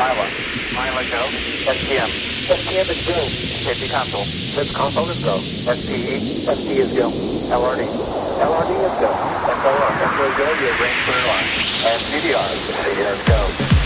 Iowa. Iowa, go. STM. STM is go. Safety console. This console is go. SPE. SP is go. LRD. LRD is go. SLR. SLR go. Your range clear line. And CDR. CDR go.